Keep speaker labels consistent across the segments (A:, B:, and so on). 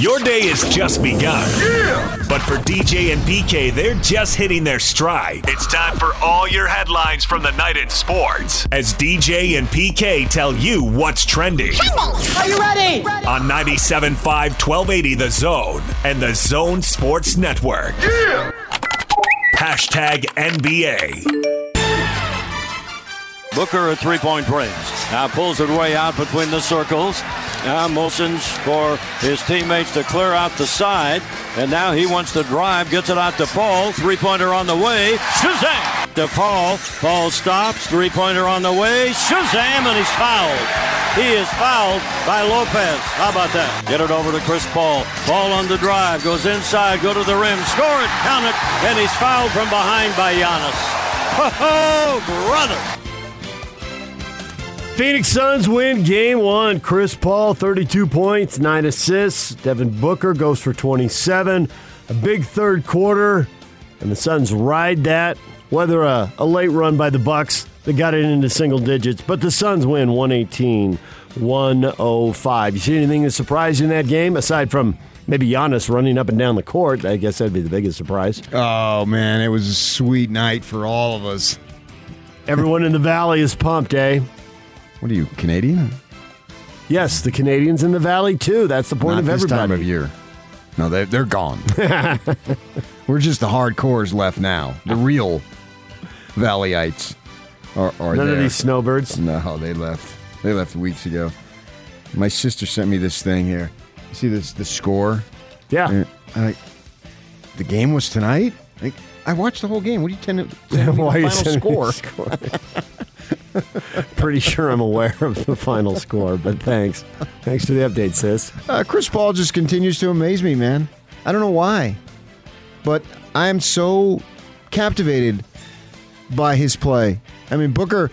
A: Your day has just begun. Yeah! But for DJ and PK, they're just hitting their stride. It's time for all your headlines from the night in sports as DJ and PK tell you what's trending.
B: Are you ready?
A: On 97.5 1280 The Zone and The Zone Sports Network. Yeah! Hashtag NBA.
C: Booker a three point range. Now pulls it way out between the circles. Now motions for his teammates to clear out the side. And now he wants to drive, gets it out to Paul. Three pointer on the way. Shazam! To Paul. Paul stops. Three pointer on the way. Shazam! And he's fouled. He is fouled by Lopez. How about that? Get it over to Chris Paul. Paul on the drive. Goes inside. Go to the rim. Score it. Count it. And he's fouled from behind by Giannis. Oh, brother.
D: Phoenix Suns win game one. Chris Paul, 32 points, nine assists. Devin Booker goes for 27. A big third quarter, and the Suns ride that. Whether a, a late run by the Bucks that got it into single digits, but the Suns win 118 105. You see anything that surprised you in that game aside from maybe Giannis running up and down the court? I guess that'd be the biggest surprise.
E: Oh man, it was a sweet night for all of us.
D: Everyone in the Valley is pumped, eh?
E: What are you Canadian?
D: Yes, the Canadians in the Valley too. That's the point
E: Not
D: of
E: this
D: everybody.
E: time of year. No, they're they're gone. We're just the hardcores left now. The real Valleyites are, are
D: None
E: there.
D: of these snowbirds.
E: No, they left. They left weeks ago. My sister sent me this thing here. You see this the score?
D: Yeah.
E: And I the game was tonight. Like I watched the whole game. What do you tend to
D: Why
E: the final
D: sending
E: score?
D: Pretty sure I'm aware of the final score, but thanks. Thanks for the update, sis.
E: Uh, Chris Paul just continues to amaze me, man. I don't know why, but I am so captivated by his play. I mean, Booker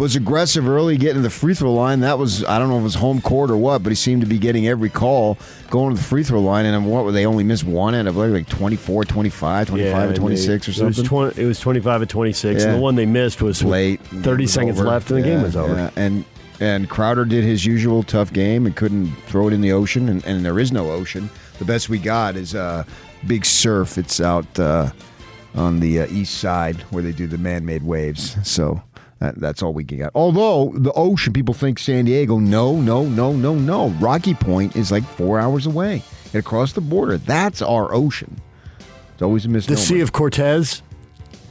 E: was aggressive early getting to the free throw line. That was, I don't know if it was home court or what, but he seemed to be getting every call going to the free throw line. And what, were they only missed one out of like, like 24, 25, 25, or
D: and
E: 26 or
D: they- It was,
E: something.
D: 20, it was 25 at 26,
E: Yeah.
D: and the one they missed was
E: late.
D: 30
E: was
D: seconds
E: over.
D: left, and the game was over.
E: yeah. And and Crowder did his usual tough game and couldn't throw it in the ocean, and, and there is no ocean. The best we got is uh, big surf. It's out uh, on the uh, east side where they do the man-made waves. So. That, that's all we can get. Although the ocean, people think San Diego. No, no, no, no, no. Rocky Point is like four hours away. Across the border. That's our ocean. It's always a misnomer. The.
D: Sea of Cortez.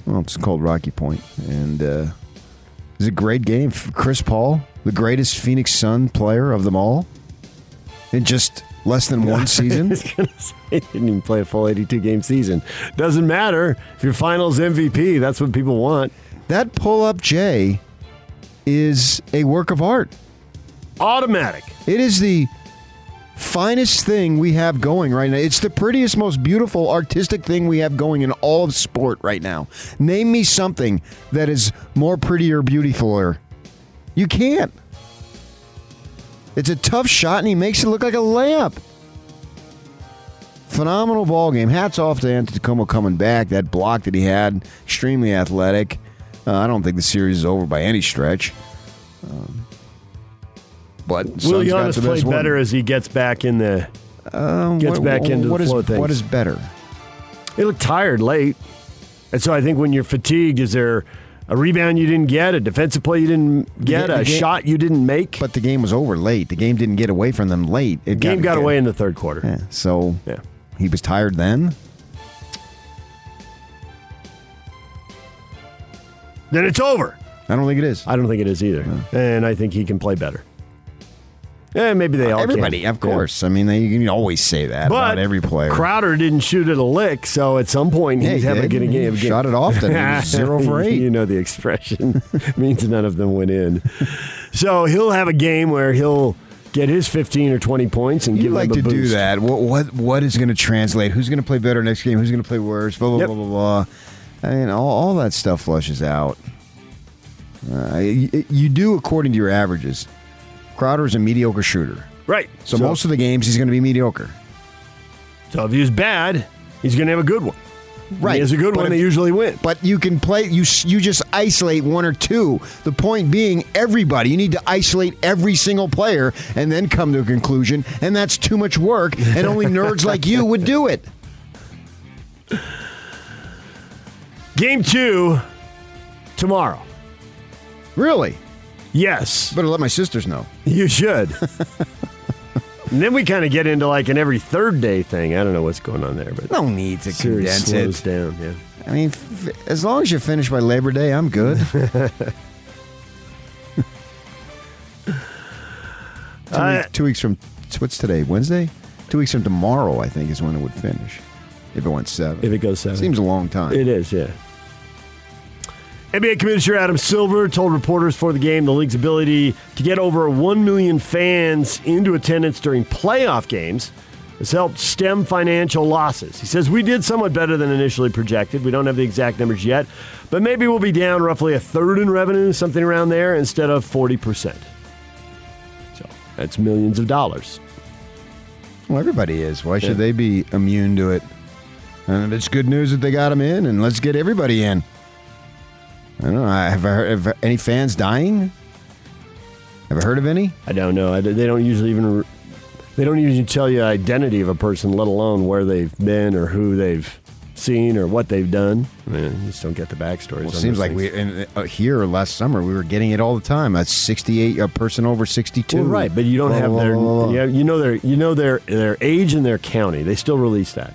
E: Well, it's called Rocky Point, and uh, it's a great game. Chris Paul, the greatest Phoenix Sun player of them all, in just less than one
D: I
E: season.
D: was going to say, he didn't even play a full 82 game season. Doesn't matter. If you're finals MVP, that's what people want.
E: That pull-up J is a work of art.
D: Automatic.
E: It is the finest thing we have going right now. It's the prettiest, most beautiful, artistic thing we have going in all of sport right now. Name me something that is more pretty or beautifuler. You can't. It's a tough shot, and he makes it look like a layup. Phenomenal ball game. Hats off to Antetokounmpo coming back. That block that he had, extremely athletic. Uh, I don't think the series is over by any stretch. Um, but
D: Will
E: got
D: Giannis play
E: one.
D: better as he gets back in the gets
E: What-
D: back into the
E: what is-
D: flow of things?
E: What is better?
D: He looked tired late. And so I think when you're fatigued, is there a rebound you didn't get, a defensive play you didn't get,
E: The
D: a
E: ga-
D: shot you didn't make?
E: But the game was over late. The game didn't get away from them late. It
D: the game got away in the third quarter.
E: Yeah, so
D: Yeah.
E: he was tired then.
D: Then it's over.
E: I don't think it is.
D: I don't think it is either. And I think he can play better. Yeah, maybe they all can.
E: Everybody, of
D: Yeah.
E: course. I mean, they, you can always say that
D: But
E: about every player.
D: Crowder didn't shoot it a lick, so at some point
E: Yeah,
D: he's
E: he
D: having a good game.
E: Shot it often. He was zero for eight.
D: you know the expression means none of them went in. So he'll have a game where he'll get his 15 or 20 points and
E: you
D: give
E: like to
D: a
E: do that. What what what is going to translate? Who's going to play better next game? Who's going to play worse? Blah blah
D: Yep.
E: blah blah blah. I mean, all, all that stuff flushes out. Uh, you, you do according to your averages. Crowder is a mediocre shooter,
D: Right.
E: so, most of the games he's going to be mediocre.
D: So if he's bad, he's going to have a good one.
E: Right.
D: He has a good
E: But
D: one.
E: if-
D: They usually win.
E: But you can play. You you just isolate one or two. The point being, everybody. You need to isolate every single player and then come to a conclusion. And that's too much work. And only nerds like you would do it.
D: Game two tomorrow.
E: Really?
D: Yes,
E: Better let my sisters know.
D: you should. and then we kind of get into like an every third day thing. I don't know what's going on there, but
E: No need to condense
D: slows
E: it.
D: down. Yeah.
E: I mean, f- as long as you finish by Labor Day, I'm good. two,
D: Uh,
E: weeks, two weeks from what's today? Wednesday. Two weeks from tomorrow, I think, is when it would finish. If it went seven,
D: If it goes seven,
E: seems a long time.
D: It is, yeah. NBA Commissioner Adam Silver told reporters for the game the league's ability to get over 1 million fans into attendance during playoff games has helped stem financial losses. He says, We did somewhat better than initially projected. We don't have the exact numbers yet, but maybe we'll be down roughly a third in revenue, something around there, instead of 40%. So that's millions of dollars.
E: Well, everybody is. Why should
D: Yeah.
E: they be immune to it? And it's good news that they got them in, and let's get everybody in. I don't know. Have I heard have any fans dying? Have I heard of any?
D: I don't know. I, they don't usually even they don't usually tell you the identity of a person, let alone where they've been or who they've seen or what they've done. I mean, you just don't get the backstories.
E: Well, it seems like
D: things.
E: we in, uh, here last summer we were getting it all the time. A sixty-eight, a person over sixty-two.
D: Well, right, but you don't
E: Blah,
D: have
E: blah,
D: their
E: blah,
D: yeah, you know their you know their their age and their county. They still release that.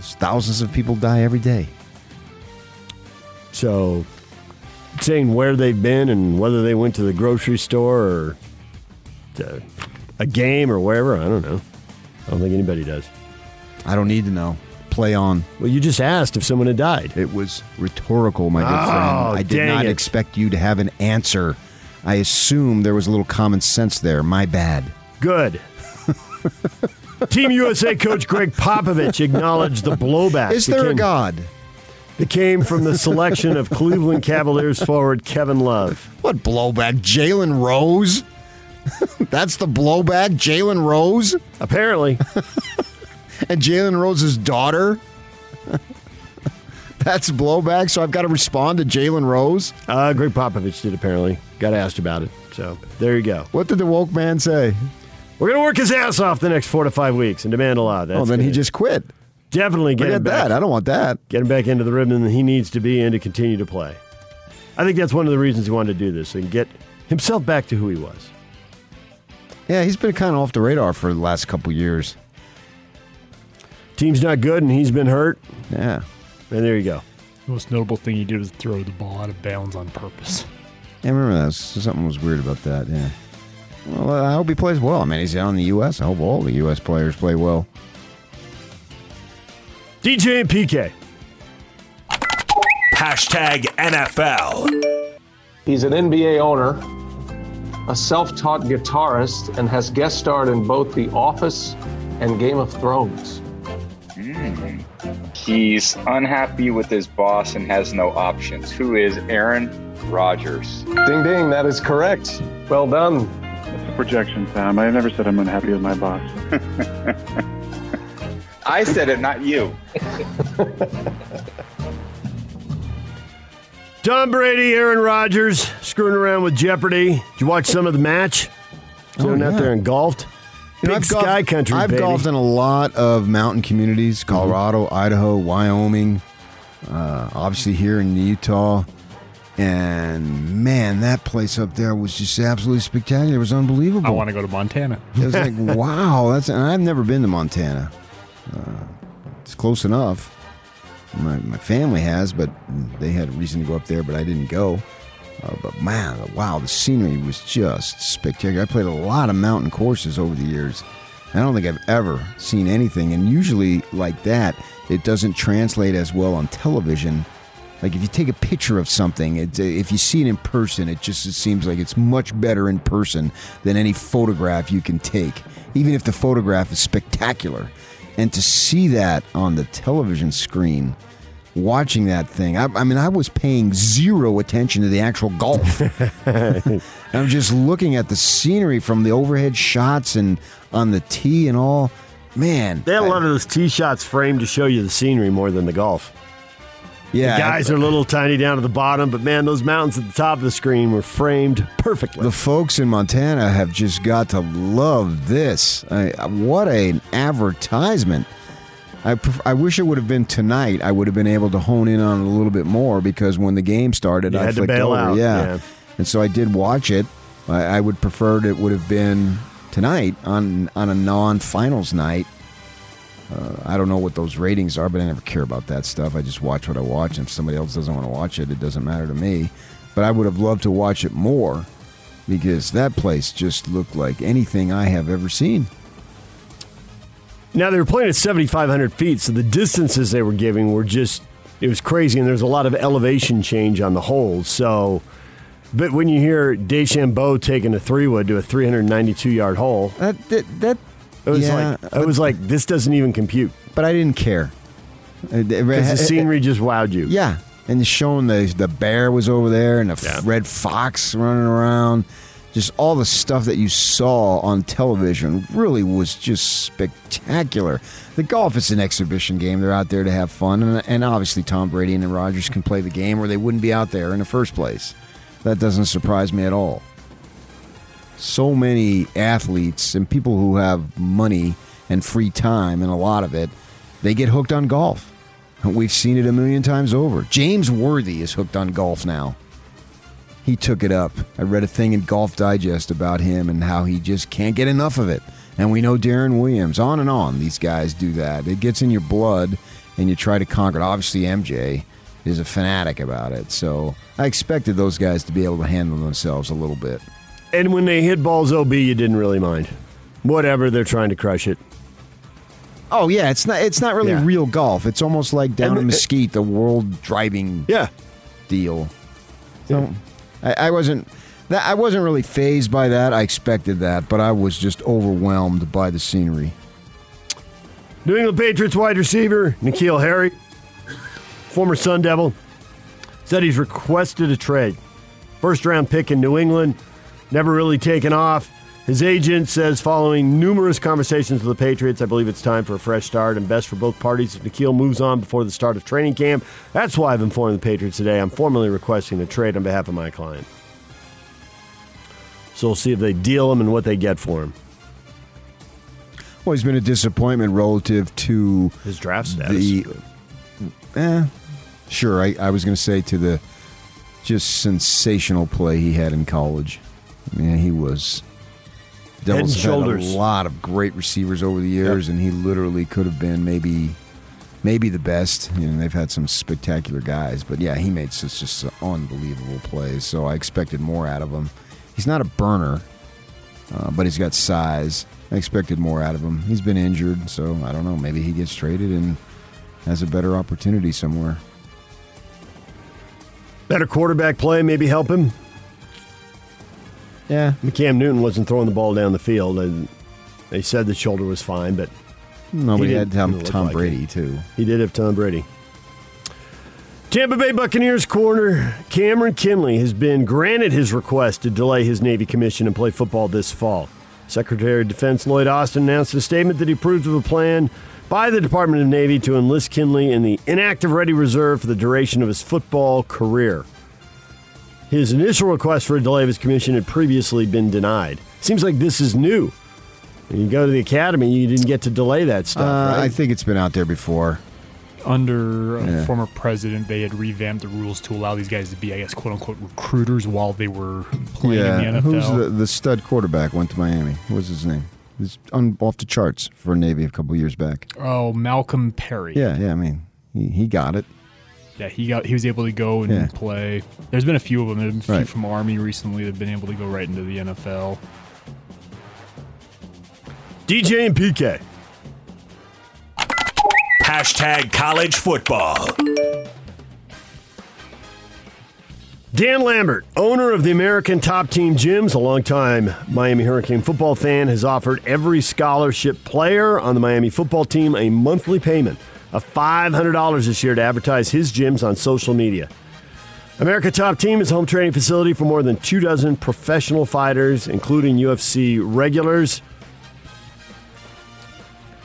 E: Thousands of people die every day.
D: So saying where they've been and whether they went to the grocery store or to a game or wherever, I don't know. I don't think anybody does.
E: I don't need to know. Play on.
D: Well, you just asked if someone had died.
E: It was rhetorical, my good
D: Oh,
E: friend. I did not
D: it.
E: expect you to have an answer. I assume there was a little common sense there. My bad.
D: Good. Team USA coach Gregg Popovich acknowledged the blowback
E: Is there a God?
D: That came from the selection of Cleveland Cavaliers forward Kevin Love.
E: What blowback? Jalen Rose? That's the blowback? Jalen Rose?
D: Apparently,
E: And Jalen Rose's daughter? That's blowback, so I've got to respond to Jalen Rose?
D: uh, Gregg Popovich did. Apparently, got asked about it. So there you go.
E: What did the woke man say?
D: We're gonna work his ass off the next four to five weeks and demand a lot. That's
E: oh, then he just quit.
D: Definitely get
E: Look
D: him back.
E: that. I don't want that.
D: Get him back into the rhythm that he needs to be in to continue to play. I think that's one of the reasons he wanted to do this, and get himself back to who he was.
E: Yeah, he's been kind of off the radar for the last couple years.
D: Team's not good, and he's been hurt.
E: Yeah.
D: And there you go.
B: The most notable thing he did was throw the ball out of bounds on purpose.
E: Yeah, I remember that. Something was weird about that, yeah. Well, I hope he plays well. I mean, he's on the U.S. I hope all the U.S. players play well.
D: DJ and PK.
A: Hashtag NFL.
F: He's an NBA owner, a self taught guitarist, and has guest starred in both The Office and Game of Thrones. Hmm.
G: He's unhappy with his boss and has no options. Who is Aaron Rodgers?
F: Ding ding, that is correct. Well done.
H: projection, Sam. I never said I'm unhappy with my boss.
G: I said it, not you.
D: Tom Brady, Aaron Rodgers, screwing around with Jeopardy. Did you watch some of the match? Sitting out
E: yeah.
D: there and golfed.
E: You know,
D: Big
E: I've golfed-
D: sky country,
E: I've
D: baby.
E: golfed in a lot of mountain communities Colorado, Idaho, Wyoming, uh, obviously here in Utah. And man, that place up there was just absolutely spectacular. It was unbelievable.
B: I want to go to Montana.
E: It was like, wow, that's. And I've never been to Montana. Uh, it's close enough. My, my family has, but they had reason to go up there, but I didn't go. Uh, but man, wow, the scenery was just spectacular. I played a lot of mountain courses over the years. I don't think I've ever seen anything, and usually like that, it doesn't translate as well on television. Like if you take a picture of something, it, if you see it in person, it just it seems like it's much better in person than any photograph you can take, even if the photograph is spectacular. And to see that on the television screen, watching that thing, I, I mean, I was paying zero attention to the actual golf. I'm just looking at the scenery from the overhead shots and on the tee and all. man,
D: They had a lot of those tee shots framed to show you the scenery more than the golf.
E: Yeah,
D: the guys are a little tiny down at the bottom, but man, those mountains at the top of the screen were framed perfectly.
E: The folks in Montana have just got to love this. I, what an advertisement! I pref- I wish it would have been tonight. I would have been able to hone in on it a little bit more because when the game started,
D: You
E: I
D: had to bail
E: over.
D: out,
E: Yeah.
D: yeah.
E: and so I did watch it. I, I would prefer it would have been tonight on on a non-finals night. Uh, I don't know what those ratings are, but I never care about that stuff. I just watch what I watch, and if somebody else doesn't want to watch it, it doesn't matter to me. But I would have loved to watch it more because that place just looked like anything I have ever seen.
D: Now they were playing at 7,500 feet, so the distances they were giving were just, it was crazy, and there's a lot of elevation change on the holes. So, but when you hear DeChambeau taking a three wood to a 392 yard hole,
E: That that, that
D: it was
E: yeah,
D: like, it was like, this doesn't even compute
E: but I didn't care uh,
D: because the scenery just wowed you.
E: Yeah, and showing the the bear was over there and the
D: Yeah.
E: red fox running around, just all the stuff that you saw on television really was just spectacular. The golf is an exhibition game; they're out there to have fun, and, and obviously Tom Brady and the Rodgers can play the game, or they wouldn't be out there in the first place. That doesn't surprise me at all. So many athletes and people who have money and free time, and a lot of it, they get hooked on golf. We've seen it a million times over. James Worthy is hooked on golf now. He took it up. I read a thing in Golf Digest about him and how he just can't get enough of it. And we know Deron Williams, on and on, these guys do that. It gets in your blood and you try to conquer it. Obviously, MJ is a fanatic about it. So I expected those guys to be able to handle themselves a little bit.
D: And when they hit balls OB, you didn't really mind. Whatever, they're trying to crush it.
E: Oh yeah, it's not it's not really
D: Yeah.
E: real golf. It's almost like down
D: And
E: in
D: the-
E: Mesquite, the world driving
D: Yeah.
E: deal. So I, I wasn't that I wasn't really phased by that. I expected that, but I was just overwhelmed by the scenery.
D: New England Patriots wide receiver N'Keal Harry, former Sun Devil, said he's requested a trade. First round pick in New England, never really taken off. His agent says following numerous conversations with the Patriots, I believe it's time for a fresh start and best for both parties if N'Keal moves on before the start of training camp. That's why I've informed the Patriots today I'm formally requesting a trade on behalf of my client. So we'll see if they deal him and what they get for him.
E: Well, he's been a disappointment relative to
D: His draft status.
E: the. Eh, sure. I, I was going to say to the just sensational play he had in college. I mean, he was. Devils
D: and
E: had
D: shoulders.
E: a lot of great receivers over the years, and he literally could have been maybe, maybe the best. You know, they've had some spectacular guys, but yeah, he made such just unbelievable plays. So I expected more out of him. He's not a burner, uh, but he's got size. I expected more out of him. He's been injured, so I don't know. Maybe he gets traded and has a better opportunity somewhere.
D: Better quarterback play, maybe help him.
E: Yeah,
D: Cam Newton wasn't throwing the ball down the field, and they said the shoulder was fine, but
E: nobody
D: He
E: had Tom, Tom
D: like
E: Brady too.
D: he did have Tom Brady. Tampa Bay Buccaneers corner Cameron Kinley has been granted his request to delay his Navy commission and play football this fall. Secretary of Defense Lloyd Austin announced in a statement that he approved of a plan by the Department of Navy to enlist Kinley in the inactive ready reserve for the duration of his football career. His initial request for a delay of his commission had previously been denied. Seems like this is new. When you go to the academy, you didn't get to delay that stuff.
E: Uh,
D: right?
E: I think it's been out there before.
B: Under a
E: Yeah.
B: former president, they had revamped the rules to allow these guys to be, I guess, quote unquote, recruiters while they were playing in the NFL.
E: who's the, the stud quarterback? Went to Miami. What was his name? He's on, off the charts for Navy a couple years back.
B: oh, Malcolm Perry.
E: Yeah, yeah. I mean, he, he got it.
B: Yeah, he got he was able to go and
E: Yeah.
B: play. There's been a few of them. There's been a few
E: Right.
B: from Army recently that've been able to go right into the NFL.
D: DJ and PK.
A: Hashtag college football.
D: Dan Lambert, owner of the American Top Team Gyms, a longtime Miami Hurricane football fan, has offered every scholarship player on the Miami football team a monthly payment of $500 this year to advertise his gyms on social media. America Top Team is a home training facility for more than two dozen professional fighters, including UFC regulars.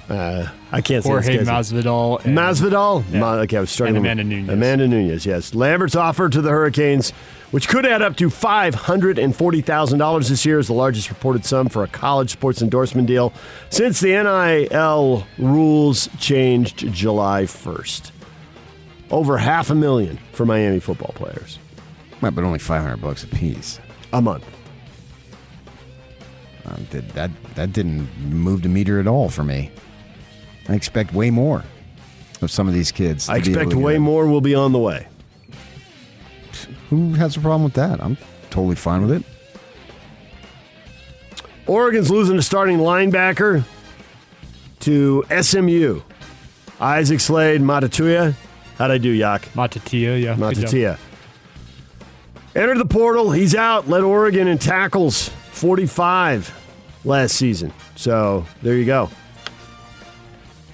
D: Uh, I can't say
B: Jorge
D: this guy's-
B: Masvidal. and-
D: Masvidal?
B: Yeah.
D: Ma- okay, I was struggling.
B: And
D: with-
B: Amanda Nunes.
D: Amanda Nunes, yes. Lambert's offer to the Hurricanes, which could add up to $540,000 this year, is the largest reported sum for a college sports endorsement deal since the NIL rules changed July 1st. Over half a million for Miami football players
E: Right, but only 500 bucks a piece.
D: a month.
E: Um, did, that that didn't move the meter at all for me. I expect way more of some of these kids.
D: I
E: to be able
D: expect way more will be on the way.
E: Who has a problem with that? I'm totally fine with it.
D: Oregon's losing a starting linebacker to SMU. Isaac Slade Matatuya. How'd I do, Yak?
B: Matatia, yeah. good job.
D: Entered the portal. He's out. Led Oregon in tackles 45 last season. So there you go.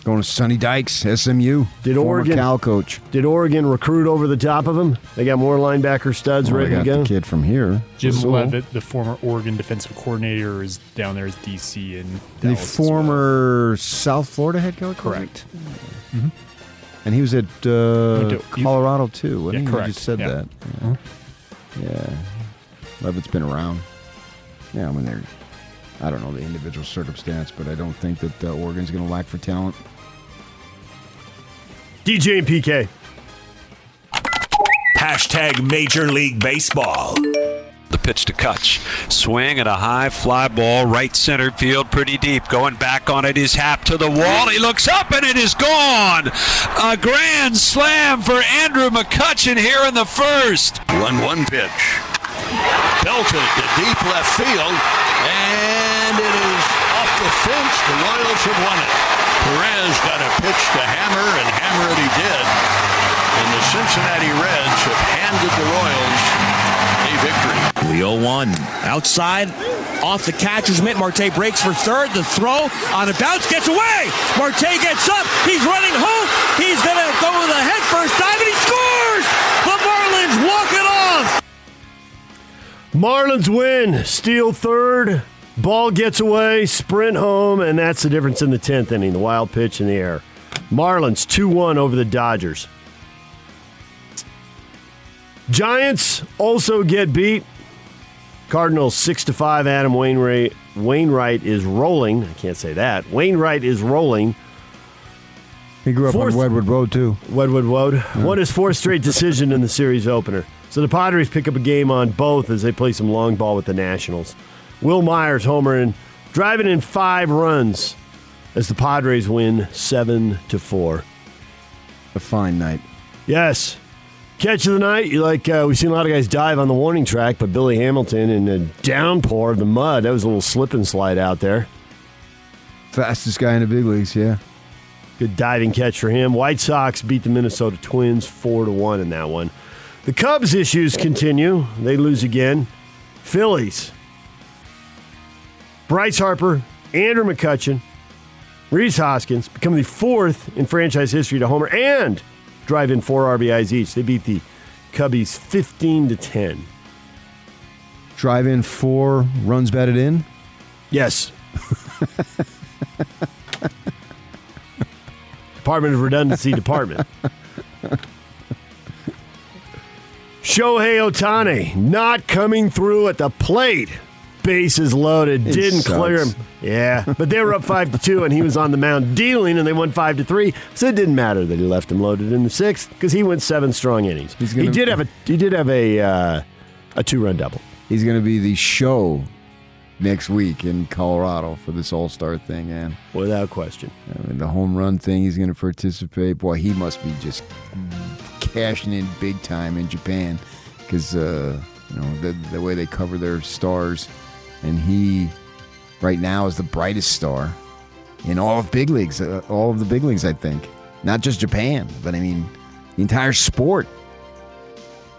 E: Going to Sonny Dykes, SMU.
D: Did Oregon-
E: Cal coach?
D: Did Oregon recruit over the top of him? They got more linebacker studs
E: Well,
D: ready
E: they
D: to go.
E: the kid from here.
B: Jim
E: Sewell.
B: Leavitt, the former Oregon defensive coordinator, is down there as DC in
E: The
B: Dallas as well.
E: former South Florida head coach?
B: Correct.
E: And he was at uh, Colorado too.
B: Yeah,
E: Wasn't he?
B: correct.
E: You just said
B: Yeah.
E: that. Yeah. yeah. Leavitt's been around. Yeah, I mean, they're, I don't know the individual circumstance, but I don't think that uh, Oregon's going to lack for talent.
D: DJ and PK.
A: Hashtag Major League Baseball.
I: The pitch to Kutch. Swing and a high fly ball, right center field, pretty deep. Going back on it is Happ to the wall. He looks up and it is gone. A grand slam for Andrew McCutchen here in the first.
J: 1 1 pitch. Belted to deep left field, and it is off the fence. The Royals have won it. Perez got a pitch to hammer, and hammer it he did. And the Cincinnati Reds have handed the Royals a victory.
K: The 0 1. Outside, off the catcher's mitt. Marte breaks for third. The throw on a bounce gets away. Marte gets up. He's running home. He's going to go with a head first dive, and he scores! The Marlins walk it off.
D: Marlins win. Steal third. Ball gets away. Sprint home. And that's the difference in the 10th inning. The wild pitch in the air. Marlins 2 1 over the Dodgers. Giants also get beat. Cardinals 6 to 5. Adam Wainwright, Wainwright is rolling. I can't say that. Wainwright is rolling.
E: He grew up
D: Fourth-
E: on Wedwood Road too.
D: Wedwood Road. won his fourth straight decision in the series opener. So the Padres pick up a game on both as they play some long ball with the Nationals. Wil Myers homer and driving in five runs as the Padres win seven to four.
E: A fine night.
D: Yes. Catch of the night. You like uh, we've seen a lot of guys dive on the warning track, but Billy Hamilton in a downpour of the mud. That was a little slip and slide out there.
E: Fastest guy in the big leagues, yeah.
D: Good diving catch for him. White Sox beat the Minnesota Twins four to one in that one. The Cubs issues continue. They lose again. Phillies. Bryce Harper, Andrew McCutchen, Rhys Hoskins become the fourth in franchise history to homer and drive in four RBIs each. They beat the Cubbies 15 to 10.
E: Drive in four runs batted in.
D: Yes. Department of Redundancy Department. Shohei Ohtani not coming through at the plate. Bases loaded,
E: It
D: didn't
E: sucks.
D: clear him. Yeah, but they were up five to two, and he was on the mound dealing, and they won five to three. So it didn't matter that he left him loaded in the sixth because he went seven strong innings.
E: He's
D: he
E: gonna-
D: did have a he did have a uh, a two run double.
E: He's going to be the show next week in Colorado for this All Star thing, and
D: without question.
E: I mean, the home run thing, he's going to participate. Boy, he must be just cashing in big time in Japan because uh, you know the the way they cover their stars, and he right now is the brightest star in all of big leagues, uh, all of the big leagues, I think. Not just Japan, but I mean the entire sport.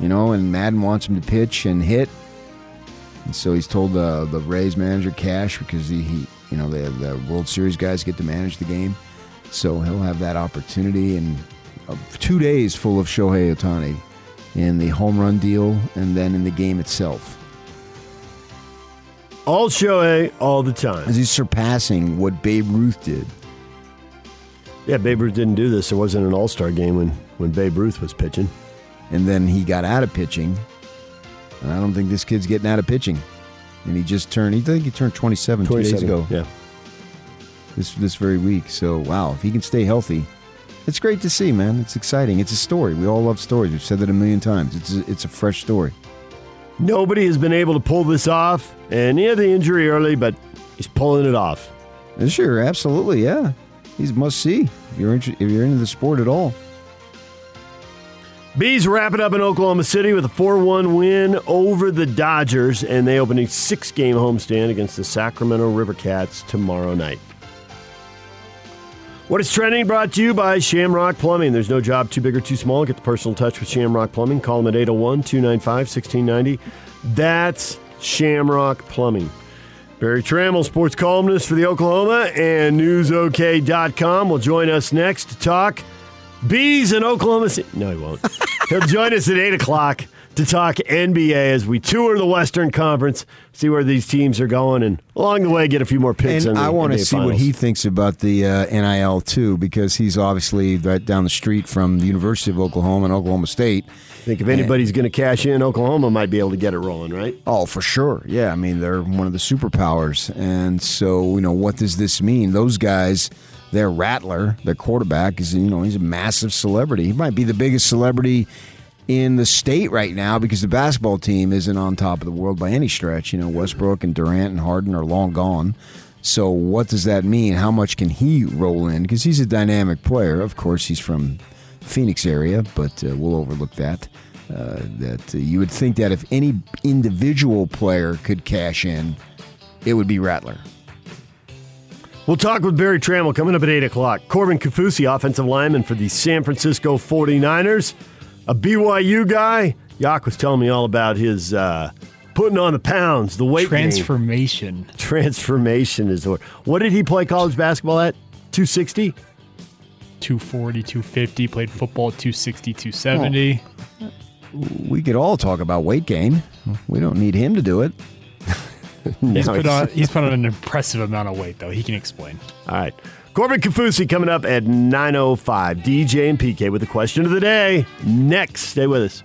E: You know, and Maddon wants him to pitch and hit. And so he's told the the Rays manager Cash because he, he you know the the World Series guys get to manage the game, so he'll have that opportunity and uh, two days full of Shohei Ohtani in the home run deal and then in the game itself.
D: All Shohei all the time.
E: He's surpassing what Babe Ruth did
D: Yeah, Babe Ruth didn't do this. There wasn't an All Star game when when Babe Ruth was pitching.
E: And then he got out of pitching. And I don't think this kid's getting out of pitching. And he just turned. He I think he turned 27, two days ago.
D: Yeah.
E: This this very week. So wow, if he can stay healthy, it's great to see, man. It's exciting. It's a story. We all love stories. We've said that a million times. It's a, it's a fresh story.
D: Nobody has been able to pull this off, and he had the injury early, but he's pulling it off.
E: Sure, absolutely, yeah. He's must see if you're inter- if you're into the sport at all.
D: Bees wrap it up in Oklahoma City with a 4 1 win over the Dodgers, and they open a six game homestand against the Sacramento River Cats tomorrow night. What is trending brought to you by Shamrock Plumbing. There's no job too big or too small. Get the personal touch with Shamrock Plumbing. Call them at 801 295 1690. That's Shamrock Plumbing. Berry Tramel, sports columnist for the Oklahoman and NewsOK.com, will join us next to talk bees in Oklahoma City. No, he won't. He'll join us at 8 o'clock to talk NBA as we tour the Western Conference, see where these teams are going, and along the way, get a few more picks.
E: And
D: the
E: I want to see what he thinks about the uh, NIL too, because he's obviously right down the street from the University of Oklahoma and Oklahoma State.
D: I think if anybody's going to cash in, Oklahoma might be able to get it rolling, right?
E: Oh, for sure. Yeah, I mean they're one of the superpowers, and so you know what does this mean? Those guys, their Rattler, their quarterback is you know he's a massive celebrity. He might be the biggest celebrity in the state right now because the basketball team isn't on top of the world by any stretch. You know Westbrook and Durant and Harden are long gone. So what does that mean? How much can he roll in? Because he's a dynamic player. Of course, he's from Phoenix area, but uh, we'll overlook that. Uh, that uh, you would think that if any individual player could cash in, it would be Rattler.
D: We'll talk with Berry Tramel coming up at 8 o'clock. Corbin Kaufusi, offensive lineman for the San Francisco 49ers, a BYU guy. Yak was telling me all about his uh, putting on the pounds, the weight gain.
B: Transformation.
D: Transformation is the word. What did he play college basketball at? 260?
B: 240, 250, played football at 260, 270.
E: We could all talk about weight gain. We don't need him to do it.
B: He's, put on, he's put on an impressive amount of weight, though. He can explain.
D: All right. Corbin Kaufusi coming up at 9.05. DJ and PK with the question of the day. Next. Stay with us.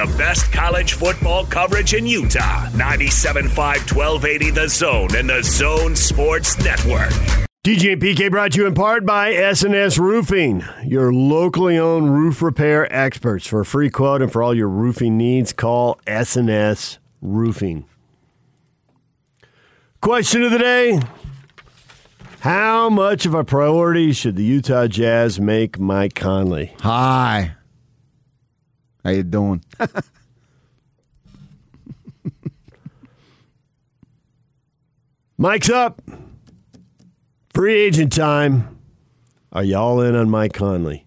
A: best college football coverage in Utah. 97.5 1280 The Zone and the Zone Sports Network.
D: DJ and PK brought to you in part by SNS Roofing, your locally owned roof repair experts. For a free quote and for all your roofing needs, call SNS Roofing. Question of the day How much of a priority should the Utah Jazz make Mike Conley?
E: Hi. How you doing?
D: Mike's up. Free agent time. Are y'all in on Mike Conley?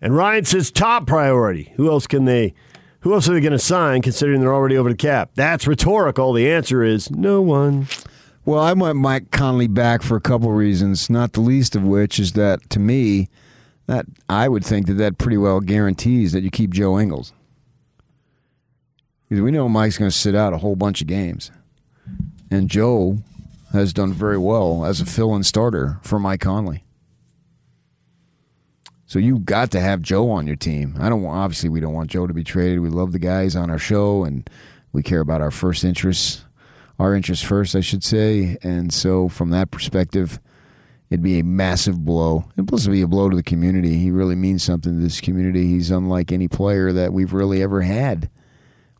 D: And Ryan says top priority. Who else can they? Who else are they going to sign? Considering they're already over the cap. That's rhetorical. The answer is no one.
E: Well, I want Mike Conley back for a couple reasons, not the least of which is that to me, that I would think that that pretty well guarantees that you keep Joe Ingles. Because we know Mike's going to sit out a whole bunch of games. And Joe has done very well as a fill-in starter for Mike Conley. So you got to have Joe on your team. I don't want, obviously we don't want Joe to be traded. We love the guys on our show and we care about our first interests, our interests first, I should say. And so from that perspective, it'd be a massive blow. And plus it'd be a blow to the community. He really means something to this community. He's unlike any player that we've really ever had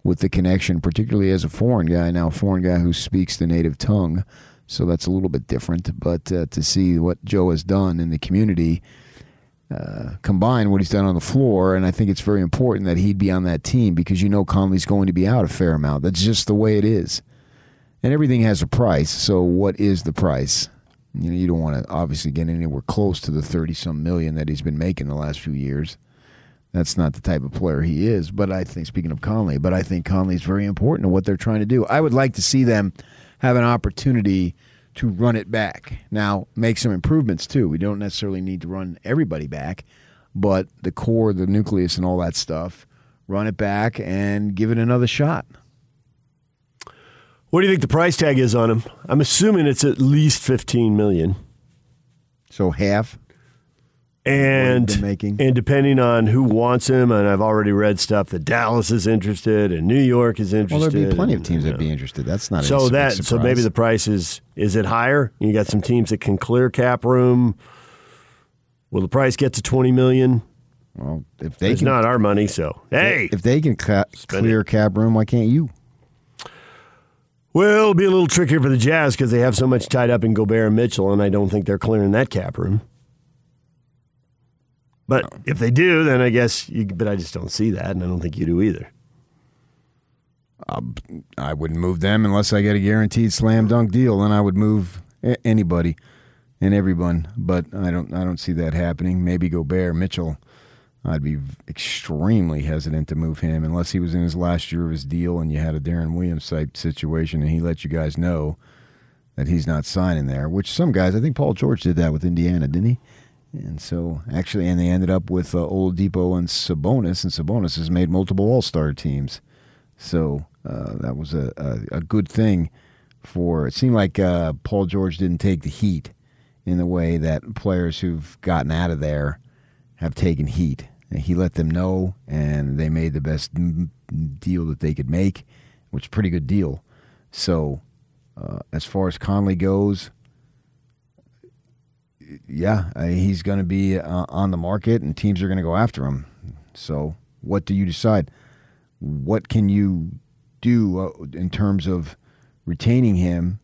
E: with the connection, particularly as a foreign guy, now a foreign guy who speaks the native tongue. So that's a little bit different. But uh, to see what Joe has done in the community, uh, combine what he's done on the floor, and I think it's very important that he'd be on that team because you know Conley's going to be out a fair amount. That's just the way it is. And everything has a price. So, what is the price? You know, you don't want to obviously get anywhere close to the thirty some million that he's been making the last few years. That's not the type of player he is. But I think, speaking of Conley, but I think Conley's very important to what they're trying to do. I would like to see them have an opportunity to run it back. Now, make some improvements too. We don't necessarily need to run everybody back, but the core, the nucleus, and all that stuff, run it back and give it another shot.
D: What do you think the price tag is on him? I'm assuming it's at least 15 million.
E: So half
D: and
E: making.
D: and depending on who wants him, and I've already read stuff that Dallas is interested and New York is interested.
E: Well, there'd be plenty of teams
D: you
E: that'd be interested. That's not a
D: so that so maybe the price is is it higher? You got some teams that can clear cap room. Will the price get to 20 million?
E: Well, if they
D: it's not our money, so hey,
E: if they can ca- clear cap room, why can't you?
D: Well, it'll be a little trickier for the Jazz because they have so much tied up in Gobert and Mitchell, and I don't think they're clearing that cap room. But if they do, then I guess you. But I just don't see that, and I don't think you do either.
E: Um, I wouldn't move them unless I get a guaranteed slam dunk deal. Then I would move anybody and everyone. But I don't. I don't see that happening. Maybe Gobert, Mitchell. I'd be extremely hesitant to move him unless he was in his last year of his deal and you had a Deron Williams type situation and he let you guys know that he's not signing there. Which some guys, I think Paul George did that with Indiana, didn't he? And so actually, and they ended up with uh, Depot and Sabonis, and Sabonis has made multiple All Star teams. So uh, that was a, a, a good thing for. It seemed like uh, Paul George didn't take the heat in the way that players who've gotten out of there have taken heat. He let them know, and they made the best deal that they could make, which is a pretty good deal. So, uh, as far as Conley goes, yeah, uh, he's going to be uh, on the market, and teams are going to go after him. So, what do you decide? What can you do uh, in terms of retaining him?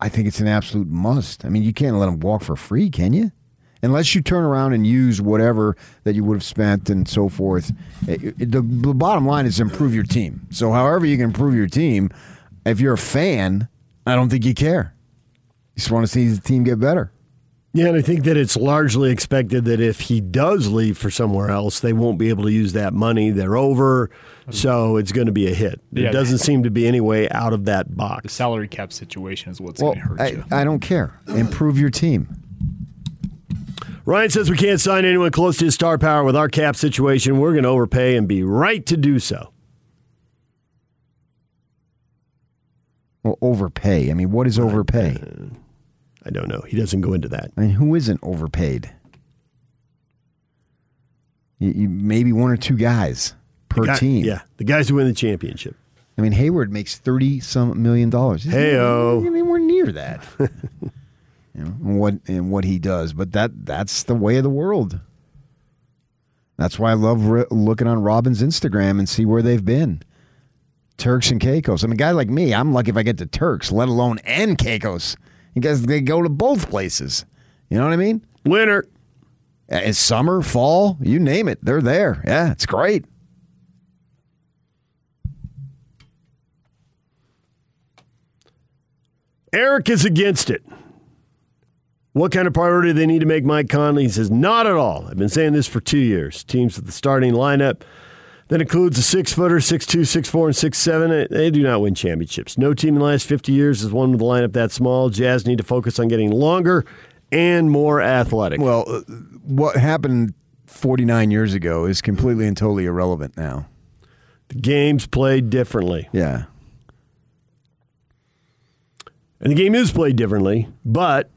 E: I think it's an absolute must. I mean, you can't let him walk for free, can you? Unless you turn around and use whatever that you would have spent and so forth. It- it- the, the bottom line is improve your team. So, however you can improve your team, if you're a fan, I don't think you care. You just want to see the team get better.
D: Yeah, and I think that it's largely expected that if he does leave for somewhere else, they won't be able to use that money. They're over, so it's going to be a hit.
B: Yeah.
D: It doesn't seem to be any way out of that box.
B: The salary cap situation is what's
E: Well,
B: going to hurt
E: I,
B: you.
E: I don't care. Improve your team.
D: Ryan says we can't sign anyone close to his star power with our cap situation. We're going to overpay and be right to do so.
E: Well, overpay. I mean, what is overpay?
D: Uh, I don't know. He doesn't go into that.
E: I mean, who isn't overpaid? You, you, maybe one or two guys per
D: Guy-
E: team.
D: Yeah, the guys who win the championship.
E: I mean, Hayward makes thirty some million dollars.
D: Hey-o.
E: not anywhere near that. you know and what and what he does, but that that's the way of the world. That's why I love re- looking on Robin's Instagram and see where they've been. Turks and Caicos. I mean, a guy like me, I'm lucky if I get to Turks, let alone and Caicos. Because they go to both places. You know what I mean? Winter. It's summer, fall, you name it. They're there. Yeah, it's great.
D: Eric is against it. What kind of priority they need to make Mike Conley? He says, not at all. I've been saying this for two years. Teams with the starting lineup that includes a six footer, six two, six four, and six seven. They do not win championships. No team in the last 50 years has won with a lineup that small. Jazz need to focus on getting longer and more athletic.
E: Well, uh, what happened 49 years ago is completely and totally irrelevant now.
D: The game's played differently.
E: Yeah.
D: And the game is played differently, but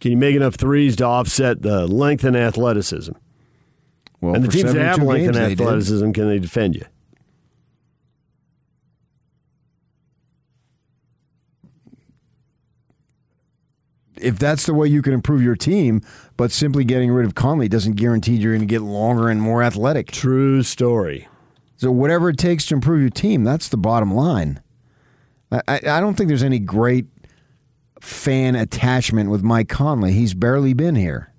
D: can you make enough threes to offset the length and athleticism?
E: Well,
D: and the teams that have
E: 72
D: length and
E: they did.
D: athleticism, can they defend you?
E: If that's the way you can improve your team, but simply getting rid of Conley doesn't guarantee you're going to get longer and more athletic.
D: True story.
E: So whatever it takes to improve your team, that's the bottom line. I I don't think there's any great fan attachment with Mike Conley. He's barely been here.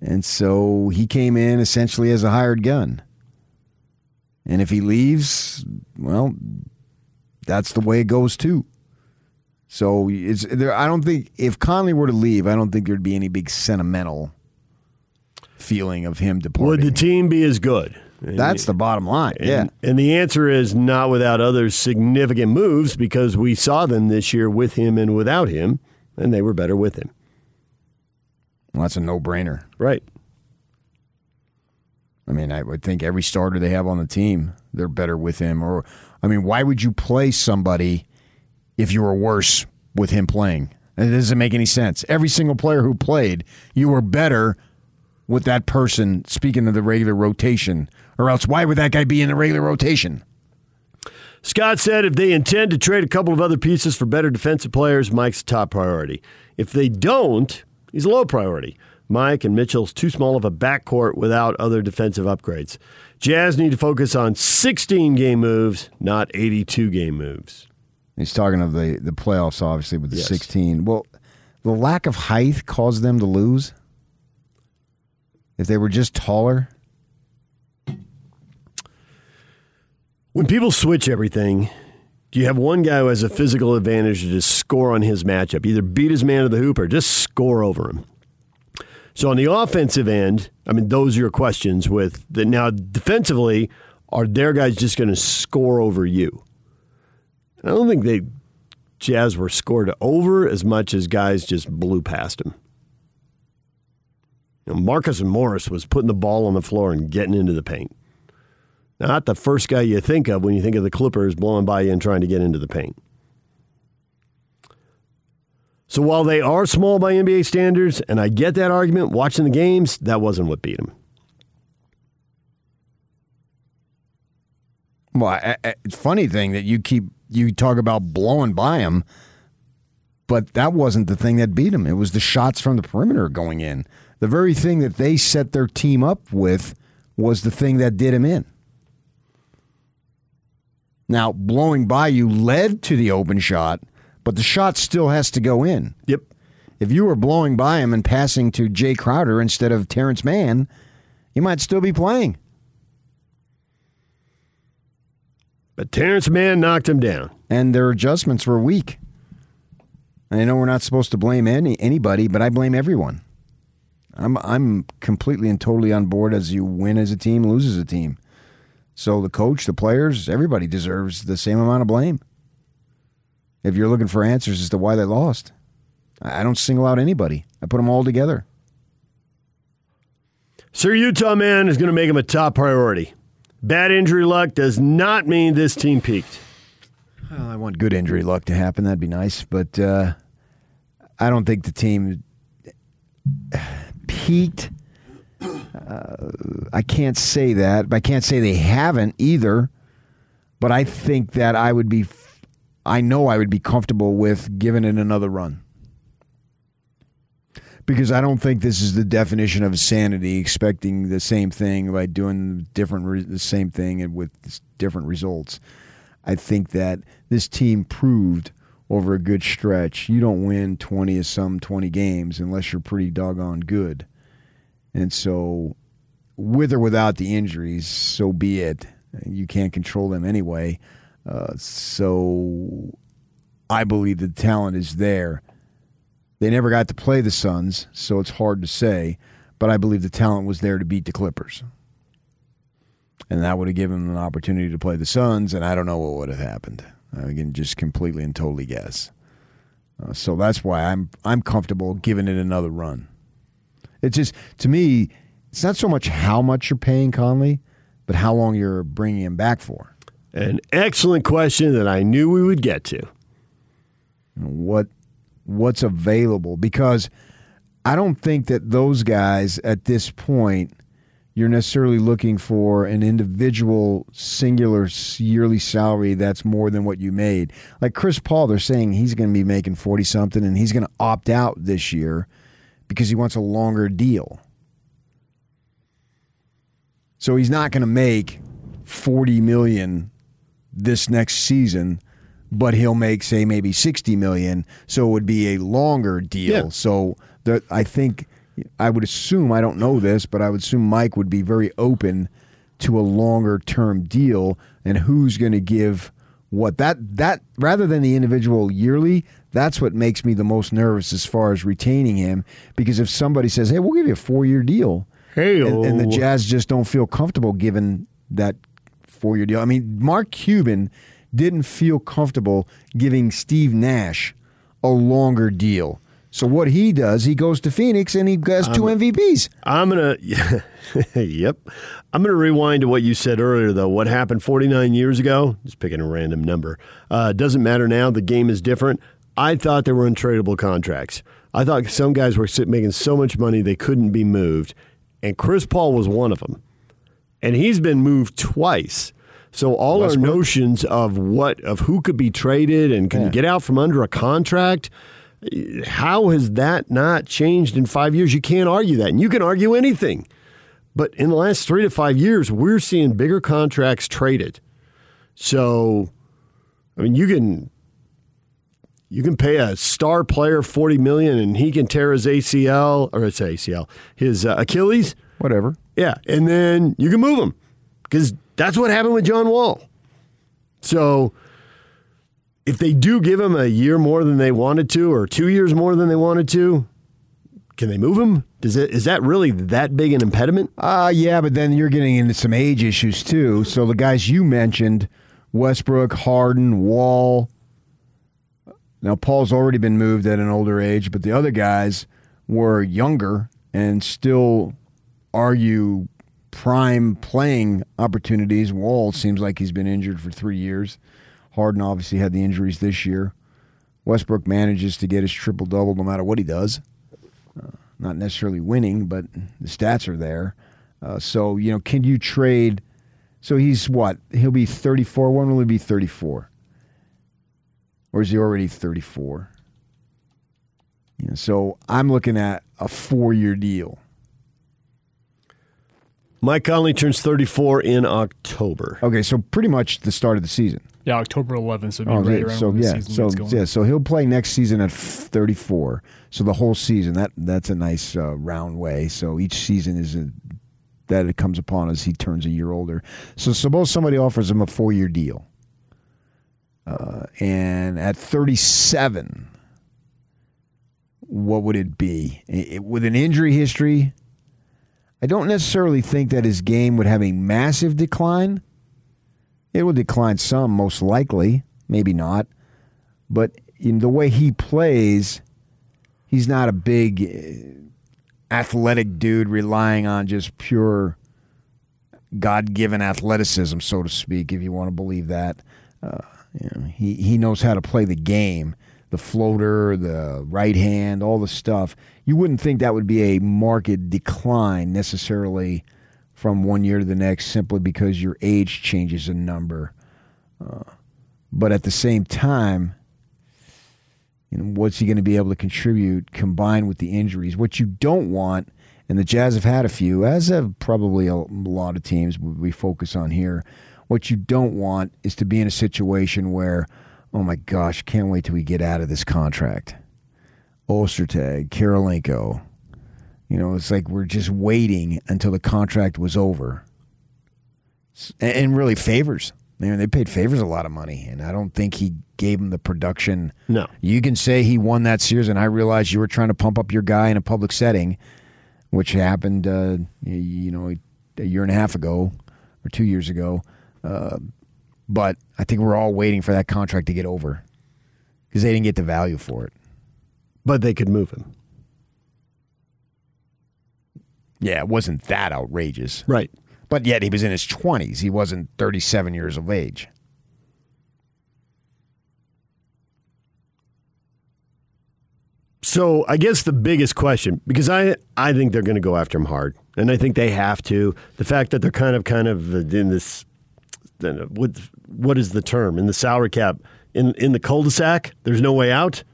E: And so he came in essentially as a hired gun. And if he leaves, well, that's the way it goes too. So it's there. I don't think if Conley were to leave, I don't think there'd be any big sentimental feeling of him departing.
D: Would the team be as good?
E: That's the bottom line.
D: And,
E: yeah.
D: And the answer is not without other significant moves because we saw them this year with him and without him, and they were better with him.
E: Well, that's a no brainer.
D: Right.
E: I mean, I would think every starter they have on the team, they're better with him. Or, I mean, why would you play somebody if you were worse with him playing? It doesn't make any sense. Every single player who played, you were better with that person, speaking of the regular rotation, or else why would that guy be in the regular rotation?
D: Scott said if they intend to trade a couple of other pieces for better defensive players, Mike's top priority. If they don't, he's a low priority. Mike and Mitchell's too small of a backcourt without other defensive upgrades. Jazz need to focus on 16 game moves, not 82 game moves.
E: He's talking of the, the playoffs, obviously, with the
D: Yes.
E: 16. Well, the lack of height caused them to lose. If they were just taller,
D: When people switch everything, do you have one guy who has a physical advantage to just score on his matchup? Either beat his man to the hoop or just score over him. So on the offensive end, I mean, those are your questions with the now defensively, are their guys just going to score over you? And I don't think they Jazz were scored over as much as guys just blew past him. You know, Marcus and Morris was putting the ball on the floor and getting into the paint. Not the first guy you think of when you think of the Clippers blowing by you and trying to get into the paint. So while they are small by NBA standards, and I get that argument, watching the games, that wasn't what beat them.
E: well, it's funny thing that you keep you talk about blowing by them, but that wasn't the thing that beat them. It was the shots from the perimeter going in. The very thing that they set their team up with was the thing that did him in. Now, blowing by you led to the open shot, but the shot still has to go in.
D: Yep.
E: If you were blowing by him and passing to Jae Crowder instead of Terance Mann, you might still be playing.
D: But Terance Mann knocked him down.
E: And their adjustments were weak. I know we're not supposed to blame any anybody, but I blame everyone. I'm I'm completely and totally on board as you win as a team, lose as a team. So the coach, the players, everybody deserves the same amount of blame. If you're looking for answers as to why they lost, I don't single out anybody. I put them all together.
D: Sir Utah man is going to make him a top priority. Bad injury luck does not mean this team peaked.
E: Well, I want good injury luck to happen. That'd be nice, but uh, I don't think the team peaked. I can't say that. but I can't say they haven't either. But I think that I would be. I know I would be comfortable with giving it another run. Because I don't think this is the definition of sanity, expecting the same thing by doing different re- the same thing and with different results. I think that this team proved over a good stretch you don't win 20 of some 20 games unless you're pretty doggone good. And so, with or without the injuries, so be it. You can't control them anyway. Uh, so, I believe the talent is there. They never got to play the Suns, so it's hard to say, but I believe the talent was there to beat the Clippers. And that would have given them an opportunity to play the Suns, and I don't know what would have happened. I can just completely and totally guess. Uh, so that's why I'm I'm comfortable giving it another run. It's just to me, it's not so much how much you're paying Conley, but how long you're bringing him back for.
D: An excellent question that I knew we would get to.
E: What what's available because I don't think that those guys at this point you're necessarily looking for an individual singular yearly salary that's more than what you made. Like Chris Paul, they're saying he's going to be making 40 something and he's going to opt out this year because he wants a longer deal. So he's not going to make 40 million this next season, but he'll make say maybe 60 million, so it would be a longer deal.
D: Yeah.
E: So the, I think I would assume I don't know this, but I would assume Mike would be very open to a longer term deal and who's going to give what that that rather than the individual yearly, that's what makes me the most nervous as far as retaining him. Because if somebody says, "Hey, we'll give you a four year deal,"
D: hey,
E: and, and the Jazz just don't feel comfortable giving that four year deal. I mean, Mark Cuban didn't feel comfortable giving Steve Nash a longer deal. So what he does, he goes to Phoenix and he has two
D: Um,
E: MVPs.
D: I'm gonna, yep. I'm gonna rewind to what you said earlier, though. What happened 49 years ago? Just picking a random number. Uh, doesn't matter now. The game is different. I thought they were untradeable contracts. I thought some guys were making so much money they couldn't be moved, and Chris Paul was one of them. And he's been moved twice. So all
E: Westbrook?
D: our notions of what of who could be traded and can
E: Yeah.
D: get out from under a contract how has that not changed in five years? You can't argue that. And you can argue anything. But in the last three to five years, we're seeing bigger contracts traded. So, I mean, you can you can pay a star player forty million, and he can tear his ACL or it's ACL, his uh, Achilles,
E: whatever.
D: Yeah, and then you can move him because that's what happened with John Wall. So, if they do give him a year more than they wanted to, or two years more than they wanted to, can they move him? Does it is that really that big an impediment?
E: Uh yeah, but then you're getting into some age issues too. So the guys you mentioned, Westbrook, Harden, Wall. Now Paul's already been moved at an older age, but the other guys were younger and still argue prime playing opportunities. Wall seems like he's been injured for three years. Harden obviously had the injuries this year. Westbrook manages to get his triple double no matter what he does. Uh, not necessarily winning, but the stats are there. Uh, so you know, can you trade? So he's what? He'll be thirty four. When will he be thirty four? Or is he already thirty four? You know, so I'm looking at a four year deal.
D: Mike Conley turns 34 in October.
E: Okay, so pretty much the start of the season.
B: Yeah, October 11th, so it'd be
E: Oh,
B: right
E: yeah,
B: around
E: so
B: when the
E: yeah,
B: season
E: so
B: going.
E: yeah, so he'll play next season at 34. So the whole season that that's a nice uh, round way. So each season is a, that it comes upon as he turns a year older. So suppose somebody offers him a four year deal, uh, and at 37, what would it be I- I- with an injury history? I don't necessarily think that his game would have a massive decline. It will decline some, most likely. Maybe not. But in the way he plays, he's not a big uh, athletic dude relying on just pure God given athleticism, so to speak, if you want to believe that. Uh, you know, he, he knows how to play the game the floater, the right hand, all the stuff. You wouldn't think that would be a market decline necessarily from one year to the next simply because your age changes a number. Uh, but at the same time, you know, what's he going to be able to contribute combined with the injuries? What you don't want, and the Jazz have had a few, as have probably a lot of teams we focus on here. What you don't want is to be in a situation where, oh my gosh, can't wait till we get out of this contract. Ostertag, Kirilenko. You know, it's like we're just waiting until the contract was over. And and really, Favors. I mean, they paid Favors a lot of money, and I don't think he gave him the production.
D: No.
E: You can say he won that series, and I realize you were trying to pump up your guy in a public setting, which happened, uh, you, you know, a year and a half ago or two years ago. Uh, but I think we're all waiting for that contract to get over because they didn't get the value for it.
D: But they could move him.
E: Yeah, it wasn't that outrageous.
D: Right.
E: But yet he was in his 20s. He wasn't 37 years of age.
D: So I guess the biggest question, because I I think they're going to go after him hard, and I think they have to. The fact that they're kind of kind of in this, Uh, what what is the term in the salary cap in in the cul-de-sac? There's no way out.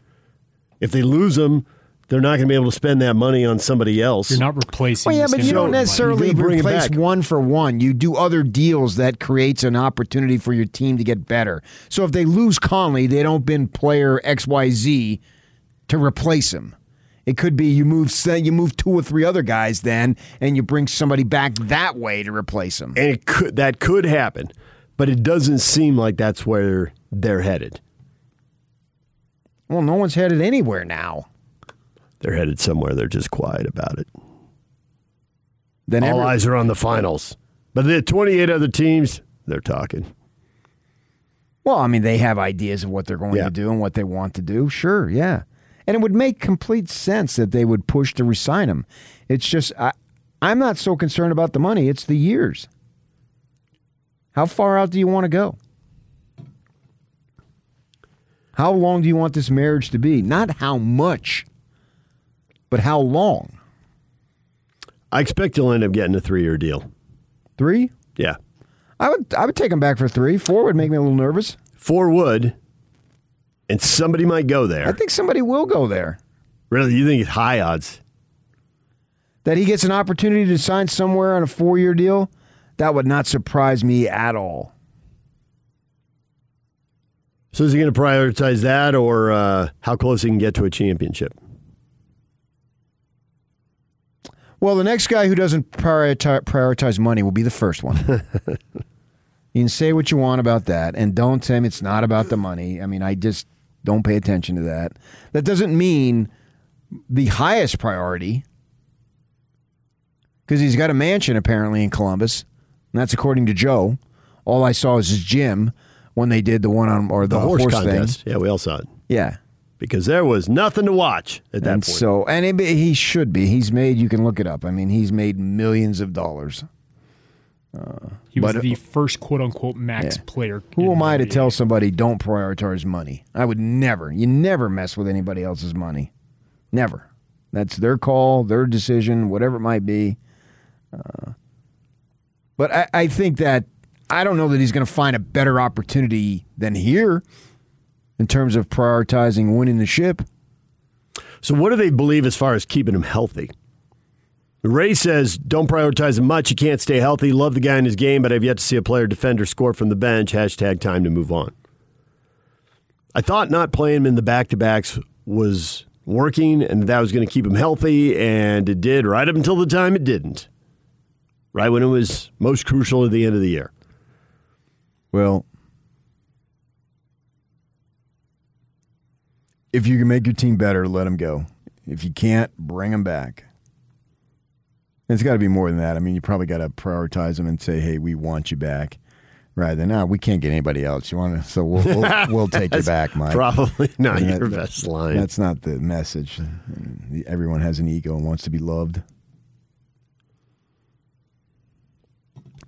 D: If they lose him, they're not going to be able to spend that money on somebody else.
B: You're not replacing.
E: Well, yeah, but you don't necessarily
D: You're it
E: replace
D: back.
E: one for one. You do other deals that creates an opportunity for your team to get better. So if they lose Conley, they don't bin player XYZ to replace him. It could be you move you move two or three other guys then and you bring somebody back that way to replace him.
D: and it could that could happen, but it doesn't seem like that's where they're headed.
E: Well, no one's headed anywhere now.
D: They're headed somewhere. They're just quiet about it.
E: Then
D: All
E: every-
D: eyes are on the finals. But the 28 other teams, they're talking.
E: Well, I mean, they have ideas of what they're going
D: Yeah.
E: to do and what they want to do. Sure, yeah. And it would make complete sense that they would push to resign him. It's just, I, I'm not so concerned about the money, it's the years. How far out do you want to go? How long do you want this marriage to be? Not how much, but how long?
D: I expect he'll end up getting a three year deal.
E: Three?
D: Yeah.
E: I would I would take him back for three. Four would make me a little nervous.
D: Four would, and somebody might go there.
E: I think somebody will go there.
D: Really? You think it's high odds?
E: that he gets an opportunity to sign somewhere on a four year deal, that would not surprise me at all.
D: So is he going to prioritize that or uh, how close he can get to a championship?
E: Well, the next guy who doesn't prioritize, prioritize money will be the first one. you can say what you want about that, and don't tell me it's not about the money. I mean, I just don't pay attention to that. That doesn't mean the highest priority, because he's got a mansion apparently in Columbus, and that's according to Joe. All I saw was his gym when they did the one on or the,
D: The, horse,
E: horse,
D: contest.
E: thing.
D: Yeah, we all saw it.
E: Yeah,
D: Because there was nothing to watch at that
E: and
D: point.
E: so and it, he should be. He's made. You can look it up. I mean, he's made millions of dollars.
B: He was
E: But-
B: the first quote unquote max
E: Yeah.
B: player.
E: Who am I to
B: the
E: tell somebody don't prioritize money? I would never. You never mess with anybody else's money. Never. That's their call, their decision, whatever it might be. Uh, but I, I think that I don't know that he's going to find a better opportunity than here in terms of prioritizing winning the ship.
D: So, what do they believe as far as keeping him healthy? Ray says, don't prioritize him much. He can't stay healthy. Love the guy in his game, but I've yet to see a player defender score from the bench. Hashtag time to move on. I thought not playing him in the back to backs was working and that was going to keep him healthy, and it did right up until the time it didn't. Right when it was most crucial at the end of the year.
E: Well, if you can make your team better, let them go. If you can't, bring them back. It's got to be more than that. I mean, you probably got to prioritize them and say, "Hey, we want you back." Rather than, "No, we can't get anybody else." You want to, so we'll we'll, we'll take you back, Mike.
D: Probably not
E: And
D: your
E: that-
D: best line.
E: That's not the message. Everyone has an ego and wants to be loved.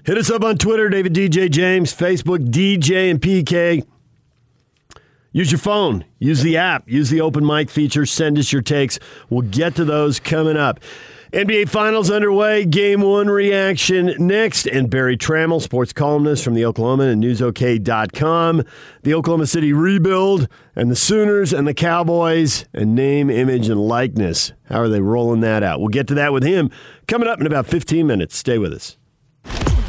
D: Hit us up on Twitter, David DJ James, Facebook, DJ and PK. Use your phone, use the app, use the open mic feature, send us your takes. We'll get to those coming up. NBA Finals underway, game one reaction next. And Berry Tramel, sports columnist from the Oklahoman and newsok.com. The Oklahoma City rebuild and the Sooners and the Cowboys and name, image, and likeness. How are they rolling that out? We'll get to that with him coming up in about 15 minutes. Stay with us.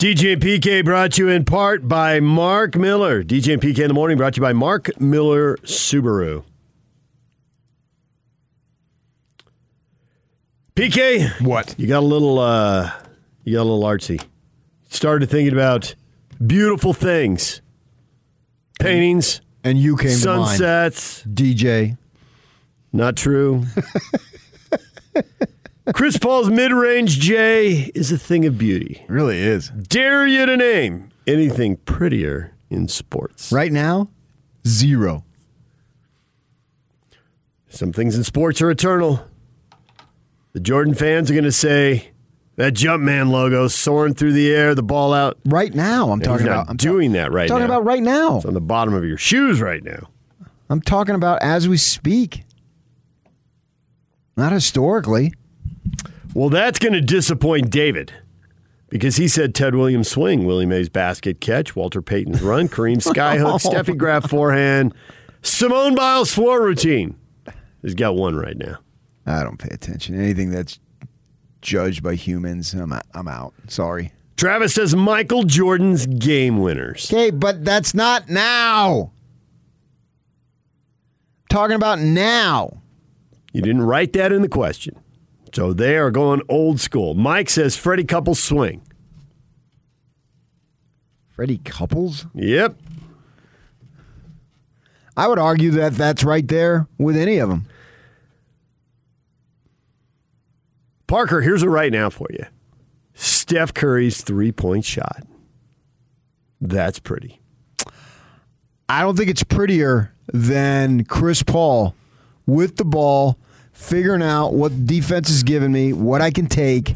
D: DJ and PK brought you in part by Mark Miller. DJ and PK in the morning brought to you by Mark Miller Subaru. PK,
E: what?
D: You got a little uh you got a little artsy. Started thinking about beautiful things. Paintings.
E: And you came to mind.
D: sunsets.
E: DJ.
D: Not true. Chris Paul's mid-range J is a thing of beauty.
E: really is.
D: Dare you to name anything prettier in sports?
E: Right now, zero.
D: Some things in sports are eternal. The Jordan fans are going to say that Jumpman logo soaring through the air, the ball out.
E: Right now, I'm talking about. I'm
D: doing that right now.
E: talking
D: now.
E: about right now.
D: It's on the bottom of your shoes right now.
E: I'm talking about as we speak. Not historically.
D: Well, that's going to disappoint David Because he said Ted Williams swing, Willie Mays basket catch, Walter Payton's run, Kareem skyhook, oh. Steffi Graf forehand, Simone Biles floor routine. He's got one right now.
E: I don't pay attention. Anything that's judged by humans, I'm I'm out. Sorry.
D: Travis says Michael Jordan's game winners.
E: Okay, but that's not now. talking about now.
D: You didn't write that in the question. So they are going old school. Mike says Freddie Couples swing.
E: Freddie Couples?
D: Yep.
E: I would argue that that's right there with any of them.
D: Parker, here's a right now for you. Steph Curry's three point shot. That's pretty.
E: I don't think it's prettier than Chris Paul with the ball, figuring out what defense is giving me, what I can take,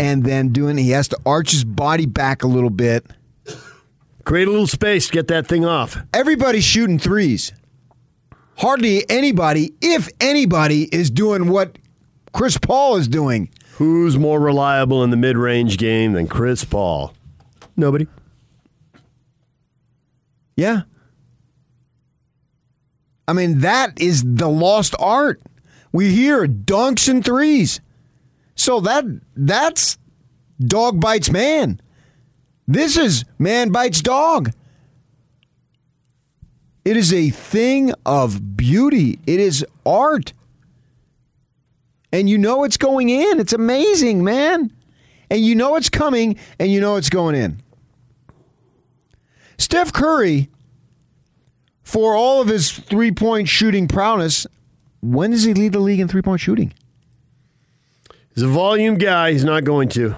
E: and then doing. He has to arch his body back a little bit.
D: Create a little space to get that thing off.
E: Everybody's shooting threes. Hardly anybody, if anybody, is doing what Chris Paul is doing.
D: Who's more reliable in the mid range game than Chris Paul? Nobody.
E: Yeah. I mean, that is the lost art. We hear dunks and threes. So that that's dog bites man. This is man bites dog. It is a thing of beauty. It is art. And you know it's going in. It's amazing, man. And you know it's coming and you know it's going in. Steph Curry, for all of his three point shooting prowess, when does he lead the league in three point shooting?
D: He's a volume guy. He's not going to.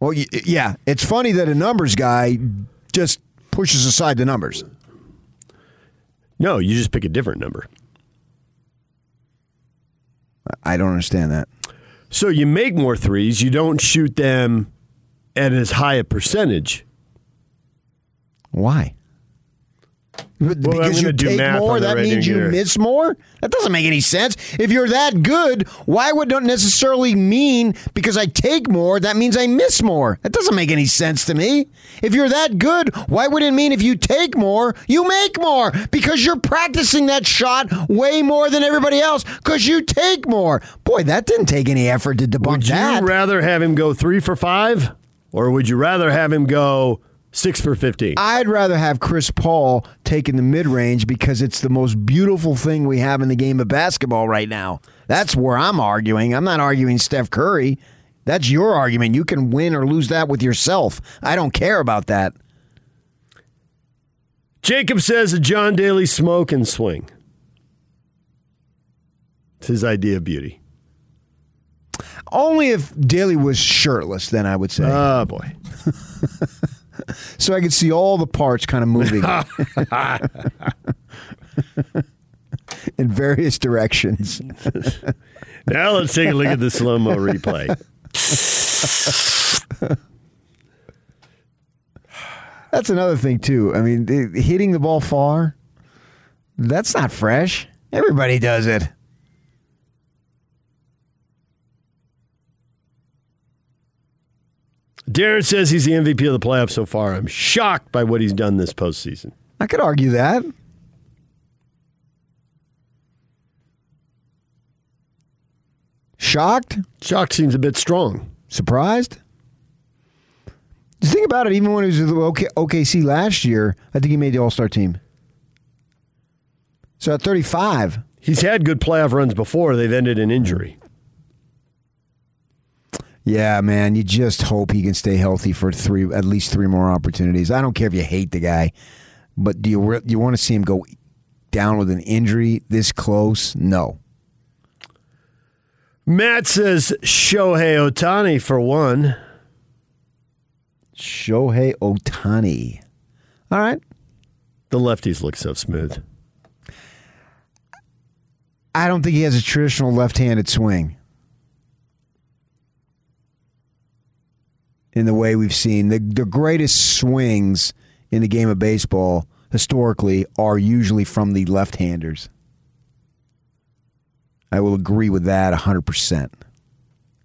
E: Well, yeah, it's funny that a numbers guy just pushes aside the numbers.
D: No, you just pick a different number.
E: I don't understand that.
D: So you make more threes, you don't shoot them at as high a percentage.
E: Why?
D: Well,
E: because you take more, that means you miss more? That doesn't make any sense. If you're that good, why would it necessarily mean because I take more, that means I miss more? That doesn't make any sense to me. If you're that good, why would it mean if you take more, you make more? Because you're practicing that shot way more than everybody else because you take more. Boy, that didn't take any effort to debunk
D: would
E: that.
D: Would you rather have him go three for five, or would you rather have him go Six for 15.
E: I'd rather have Chris Paul taking the mid range because it's the most beautiful thing we have in the game of basketball right now. That's where I'm arguing. I'm not arguing Steph Curry. That's your argument. You can win or lose that with yourself. I don't care about that.
D: Jacob says a John Daly smoke and swing. It's his idea of beauty.
E: Only if Daly was shirtless, then I would say.
D: Oh, boy.
E: so I could see all the parts kind of moving in various directions.
D: now let's take a look at the slow mo replay.
E: That's another thing too. I mean, hitting the ball far, that's not fresh. Everybody does it.
D: Darren says he's the MVP of the playoffs so far. I'm shocked by what he's done this postseason.
E: I could argue that. Shocked?
D: Shocked seems a bit strong.
E: Surprised? Just think about it. Even when he was with OKC last year, I think he made the All Star team. So at 35,
D: he's had good playoff runs before. They've ended in injury.
E: Yeah, man, you just hope he can stay healthy for three, at least three more opportunities. I don't care if you hate the guy, but do you you want to see him go down with an injury this close? No.
D: Matt says Shohei Ohtani for one.
E: Shohei Ohtani. All right.
D: The lefties look so smooth.
E: I don't think he has a traditional left-handed swing. In the way we've seen. The, the greatest swings in the game of baseball historically are usually from the left handers. I will agree with that 100%.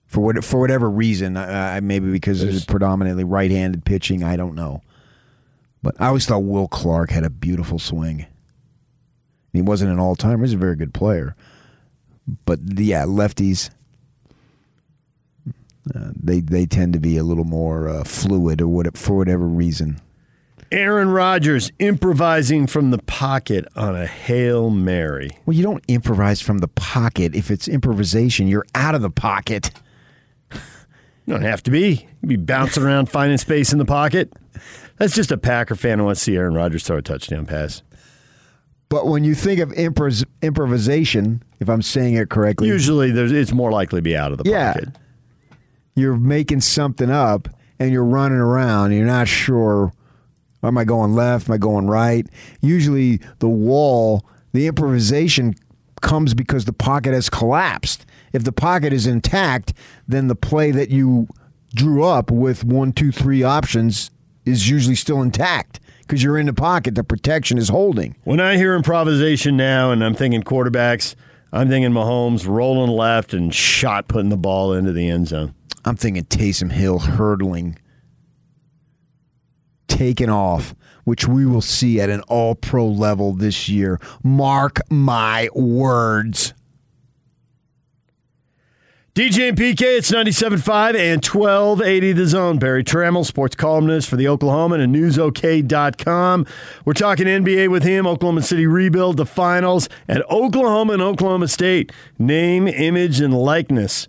E: for what for whatever reason. Uh, maybe because it's predominantly right-handed pitching. I don't know. But I always thought Will Clark had a beautiful swing. He wasn't an all-timer. He's a very good player. But yeah, lefties. Uh, they they tend to be a little more uh, fluid or what for whatever reason.
D: Aaron Rodgers improvising from the pocket on a Hail Mary.
E: Well, you don't improvise from the pocket. If it's improvisation, you're out of the pocket.
D: You don't have to be. You be bouncing around finding space in the pocket. That's just a Packer fan who wants to see Aaron Rodgers throw a touchdown pass.
E: But when you think of impros- improvisation, if I'm saying it correctly,
D: usually there's, it's more likely to be out of the
E: yeah,
D: pocket.
E: You're making something up and you're running around. And you're not sure Am I going left? Am I going right? Usually the wall, the improvisation comes because the pocket has collapsed. If the pocket is intact, then the play that you drew up with one, two, three options is usually still intact because you're in the pocket. The protection is holding.
D: When I hear improvisation now and I'm thinking quarterbacks, I'm thinking Mahomes rolling left and shot putting the ball into the end zone.
E: I'm thinking Taysom Hill hurdling taking off, which we will see at an all pro level this year. Mark my words.
D: DJ and PK, it's 97.5 and 1280 The Zone. Berry Tramel, sports columnist for the Oklahoman and NewsOK.com. We're talking NBA with him, Oklahoma City rebuild, the finals, and Oklahoma and Oklahoma State. Name, image, and likeness.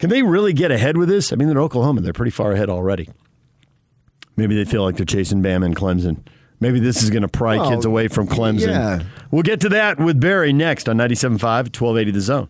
D: Can they really get ahead with this? I mean, they're Oklahoma. They're pretty far ahead already. Maybe they feel like they're chasing Bama and Clemson. Maybe this is going to pry kids away from Clemson.
E: Yeah.
D: We'll get to that with Barry next on 97.5, 1280 The Zone.